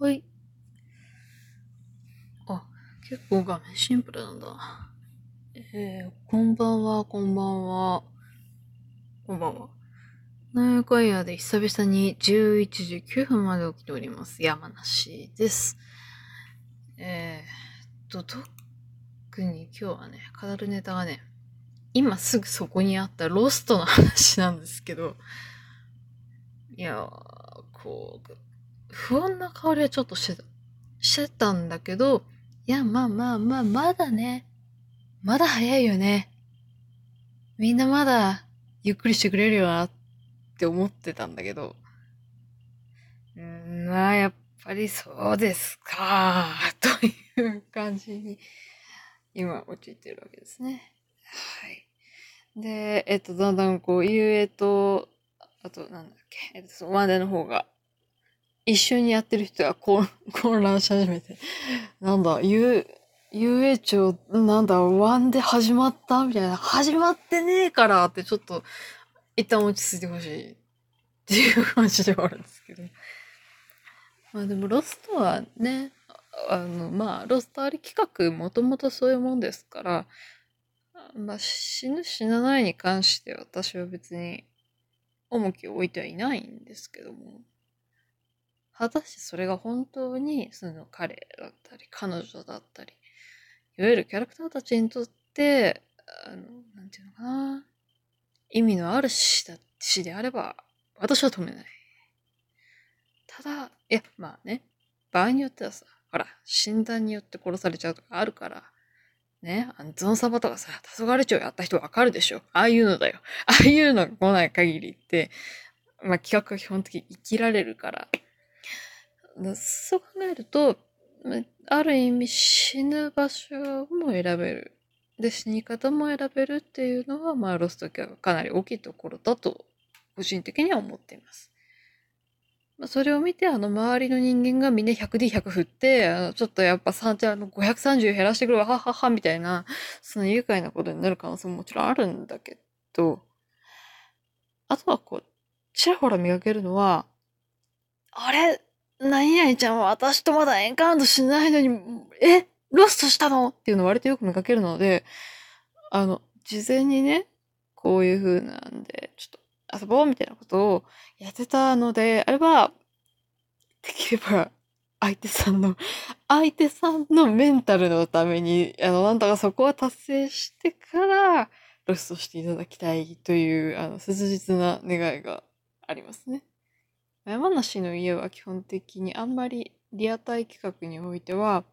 はい。あ、結構画面シンプルなんだ。えー、こんばんは、こんばんは。こんばんは。なんやかんやで久々に11時9分まで起きております。山梨です。えー、っと、特に今日はね、語るネタがね、今すぐそこにあったロストの話なんですけど、いやーこう、不安な香りはちょっとしてた、してたんだけど、いや、まあまあまあ、まだね、まだ早いよね。みんなまだゆっくりしてくれるよなって思ってたんだけど、ん、まあやっぱりそうですか、という感じに今陥ってるわけですね。はい。で、えっと、だんだんこう、ゆえと、あと、なんだっけ、えっと、ワンデの方が一緒にやってる人が混乱し始めて、なんだ、遊、遊泳長、なんだ、ワンで始まった？みたいな、始まってねえからってちょっと、一旦落ち着いてほしいっていう感じではあるんですけど。まあでもロストはね、あの、まあ、ロストあり企画、もともとそういうもんですから、まあ、死ぬ死なないに関して私は別に重きを置いてはいないんですけども、果たしてそれが本当にその彼だったり彼女だったりいわゆるキャラクターたちにとってあのなんていうのかな意味のある死だ死であれば私は止めないただいやまあね場合によってはさほら診断によって殺されちゃうとかあるからね、あの、ゾンサバとかさ、黄昏町やった人わかるでしょああいうのだよ。ああいうのが来ない限りって、まあ企画は基本的に生きられるから、そう考えると、ある意味死ぬ場所も選べる。で、死に方も選べるっていうのは、まあ、ロストキャがかなり大きいところだと、個人的には思っています。まあ、それを見て、あの、周りの人間がみんな 100D100 振って、あの、ちょっとやっぱ3、じゃあの、530減らしてくるわ、ははは、みたいな、その愉快なことになる可能性ももちろんあるんだけど、あとはこう、ちらほら見けるのは、あれ？何々ちゃんは私とまだエンカウントしないのに、えロストしたの？っていうのを割とよく見かけるので、あの、事前にね、こういう風なんで、ちょっと遊ぼうみたいなことをやってたので、あれば、できれば、相手さんの、相手さんのメンタルのために、あの、なんとかそこは達成してから、ロストしていただきたいという、あの、切実な願いがありますね。山梨の家は基本的にあんまりリアタイ企画においては、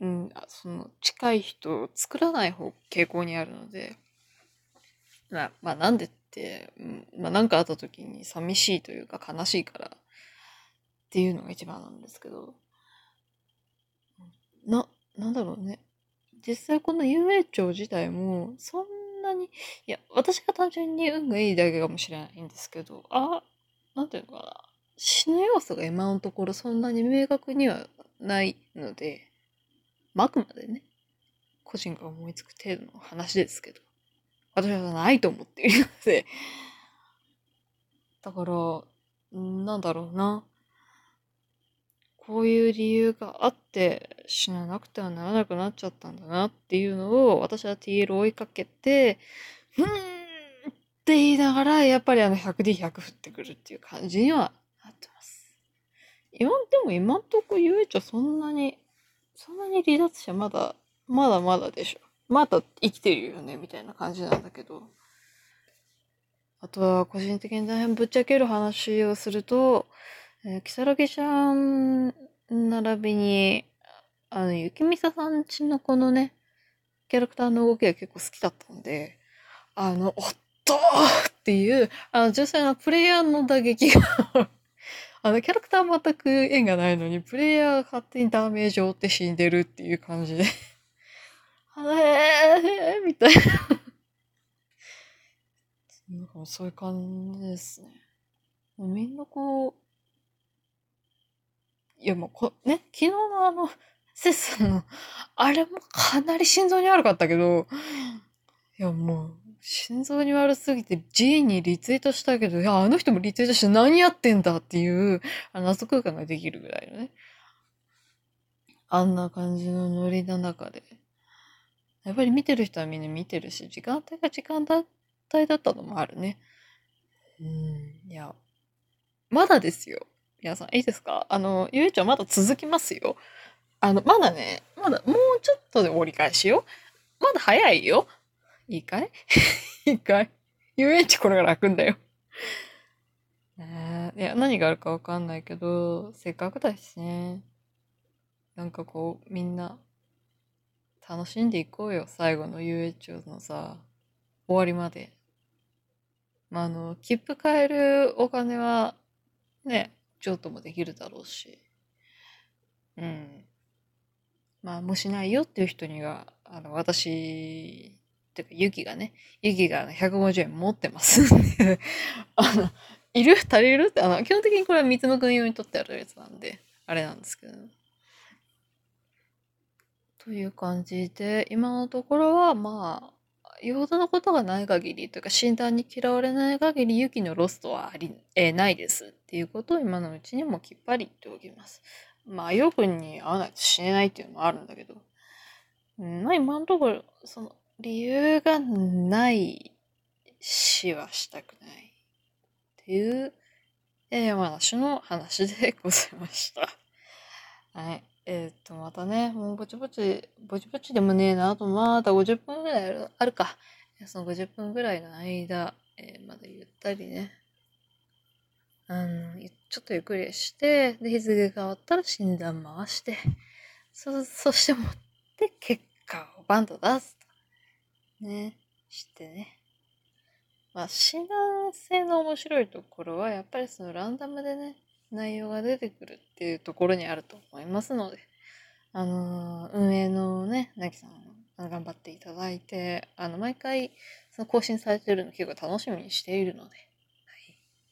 うん、あその近い人を作らない方傾向にあるので、まあ、まあ、なんでって、うん、まあなんかあった時に寂しいというか悲しいからっていうのが一番なんですけど、な、なんだろうね。実際この遊泳町自体もそんなに、いや、私が単純に運がいいだけかもしれないんですけど、あ、なんていうのかな。死ぬ要素が今のところそんなに明確にはないので、あ、あくまでね、個人が思いつく程度の話ですけど、私はないと思っているので、だから、なんだろうな。こういう理由があって死ななくてはならなくなっちゃったんだなっていうのを私は TL 追いかけて、ふーんって言いながら、やっぱりあの 100D100 振ってくるっていう感じにはなってます。今、でも今んとこゆえちゃそんなに、そんなに離脱者まだ、まだまだでしょ。まだ生きてるよね、みたいな感じなんだけど。あとは個人的に大変ぶっちゃける話をすると、えー、キサラギちゃん並びに、あの、ゆきみささんちのこのね、キャラクターの動きが結構好きだったんで、あの、おっドーっていう、あの、実際のプレイヤーの打撃が。あの、キャラクター全く縁がないのに、プレイヤーが勝手にダメージを負って死んでるっていう感じで。あれーみたいな。なんかそういう感じですね。みんなこう、いやもうこ、ね、昨日のあの、セッサンの、あれもかなり心臓に悪かったけど、いや、もう、心臓に悪すぎて G にリツイートしたけど、いや、あの人もリツイートして何やってんだっていう、あ謎空間ができるぐらいのね。あんな感じのノリの中で。やっぱり見てる人はみんな見てるし、時間帯が時間帯だったのもあるね。うん、いや、まだですよ。皆さん、いいですか？あの、ゆえちゃんまだ続きますよ。あの、まだね、まだもうちょっとで折り返しよ。まだ早いよ。いいかい？いいかい？遊園地これから開くんだよ。ねいや、何があるかわかんないけど、せっかくだしね。なんかこう、みんな、楽しんでいこうよ。最後の遊園地のさ、終わりまで。まあ、あの、切符買えるお金は、ね、譲渡もできるだろうし。うん。まあ、もしないよっていう人には、あの、私てか、ユキがね、ユキが150円持ってます。ん であの、いる？足りる？って、あの、基本的にこれは三つむくん用に取ってあるやつなんで、あれなんですけど、という感じで、今のところは、まあ、よほどのことがない限り、というか診断に嫌われない限り、ユキのロストはあり、えー、ないです。っていうことを今のうちにもきっぱり言っておきます。まあ、ヨくんに会わないと死ねないっていうのもあるんだけど、まあ今のところ、その、理由がない死はしたくないっていう、えー、話の話でございました。はい。えっ、と、またね、もうぼちぼち、ぼちぼちでもねえな、あとまだ50分ぐらいあるか。その50分ぐらいの間、えー、まだゆったりね、あの、ちょっとゆっくりして、で、日付変わったら診断回して、そ、そして持って結果をバンと出すね、してね。まあ、診断性の面白いところは、やっぱりそのランダムでね、内容が出てくるっていうところにあると思いますので、あのー、運営のね、なきさん、頑張っていただいて、あの、毎回、その更新されてるの結構楽しみにしているので、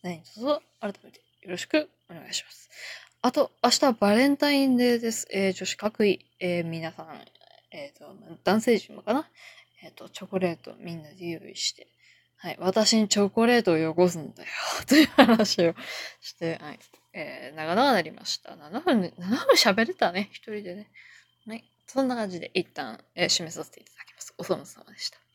はい。何卒改めてよろしくお願いします。あと、明日はバレンタインデーです。えー、女子各位、えー、皆さん、えっ、ー、と、男性陣もかなえっ、と、チョコレートみんなで用意して、はい、私にチョコレートを汚すんだよ、という話をして、はい、えー、長々なりました。7分、7分喋れたね、一人でね。はい、そんな感じで一旦、えー、締めさせていただきます。おさむ様でした。